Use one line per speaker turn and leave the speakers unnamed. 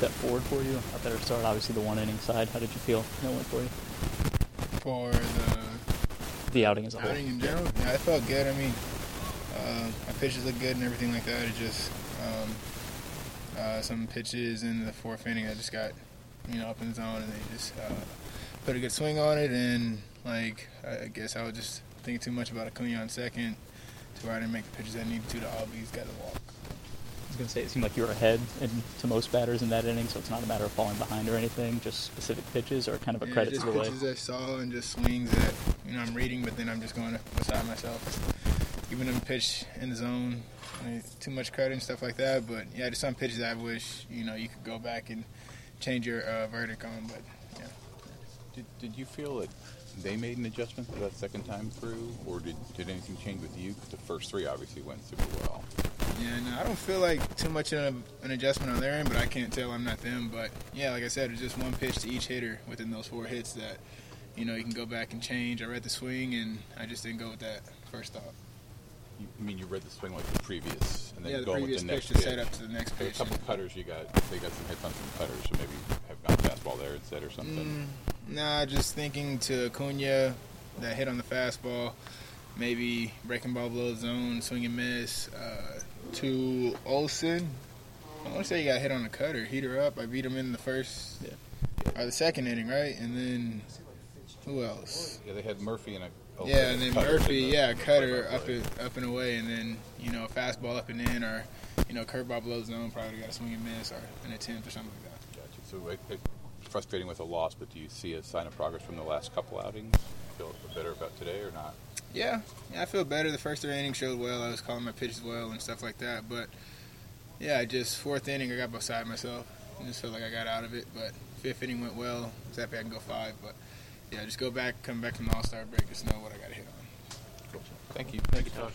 step forward for you? I better start, obviously the one inning side. How did you feel that went for you?
For the
The outing as a whole.
outing in general, yeah, it felt good. I mean, uh, my pitches looked good and everything like that. It just um, uh, some pitches in the fourth inning I just got you know up in the zone and they just uh, put a good swing on it and like I guess I was just thinking too much about Acuna on second to where I didn't make the pitches I needed to. The Albies got to walk.
I was going to say, it seemed like you were ahead in, to most batters in that inning, so it's not a matter of falling behind or anything, just specific pitches or kind of a
Yeah,
credit
just
to the way.
pitches I saw and just swings that you know I'm reading, but then I'm just going beside myself, giving them pitch in the zone, I mean, too much credit and stuff like that. But yeah, just some pitches I wish you know you could go back and change your uh, verdict on. But yeah,
Did, did you feel that they made an adjustment for that second time through, or did, did anything change with you? 'Cause the first three obviously went super well.
Yeah, no, I don't feel like too much of an adjustment on their end, but I can't tell I'm not them. But yeah, like I said, it's just one pitch to each hitter within those four hits that you know you can go back and change. I read the swing and I just didn't go with that first thought.
You, I mean, you read the swing like the previous, and then
Yeah, the
go with the
pitch
next
to
pitch.
set up to the next
were a couple cutters you got. They got some hits on some cutters, so maybe have gone fastball there instead or something.
Mm, nah, just thinking to Acuna, that hit on the fastball, maybe breaking ball below the zone, swing and miss. Uh, to Olson, I want to say he got hit on a cutter, heater up. I beat him in the first
Yeah.
or the second inning, right? And then who else?
Yeah, they had Murphy and a. oh,
yeah, and then
cutter
Murphy,
the
yeah, cutter up and up and away, and then you know a fastball up and in, or you know curveball below the zone, probably got a swing and miss, or an attempt or something like that.
Gotcha. So it, it's frustrating with a loss, but do you see a sign of progress from the last couple outings? Feel better about today or not?
Yeah, yeah, I feel better. The first three innings showed well. I was calling my pitches well and stuff like that. But yeah, just fourth inning, I got beside myself. I just felt like I got out of it. But fifth inning went well. I was happy I can go five. But yeah, just go back, come back from the All Star break, just know what I got to hit on. Cool.
Thank you.
Thank you, Josh.